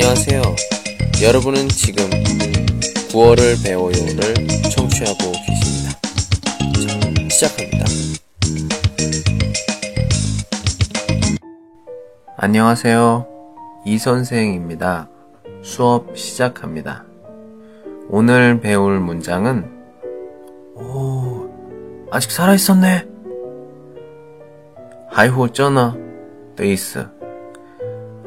안녕하세요. 여러분은 지금 9월을 배워요를 청취하고 계십니다. 자, 시작합니다. 안녕하세요. 이 선생입니다. 수업 시작합니다. 오늘 배울 문장은 오, 아직 살아있었네. 还活着呢的意思。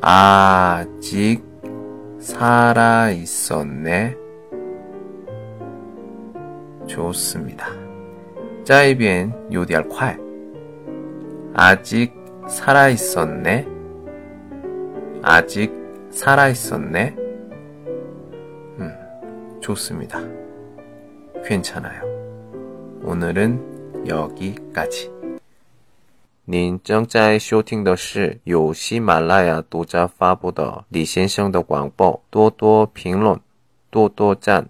아직 살아 있었네. 좋습니다. 짜이비엔 요디알 콸. 아직 살아 있었네. 아직 살아 있었네. 음, 좋습니다. 괜찮아요. 오늘은 여기까지. 您正在收听的是由喜马拉雅独家发布的李先生的广播，多多评论，多多赞，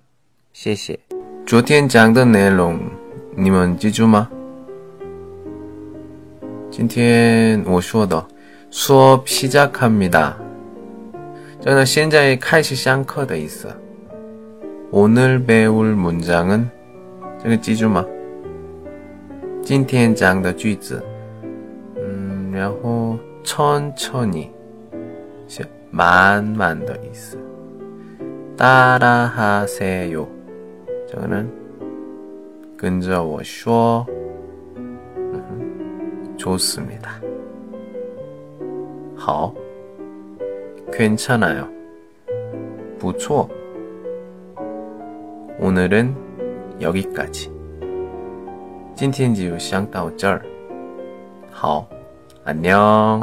谢谢。昨天讲的内容你们记住吗？今天我说的수업시작합니다。这呢，现在开始上课的意思。오늘배울문장은这个记住吗？今天讲的句子。 然后천천히是慢慢的意思。따라하세요这个呢，跟着我说。좋습니다好，괜찮아요不错。오늘은여기까지今天就先到这儿。好。 안녕.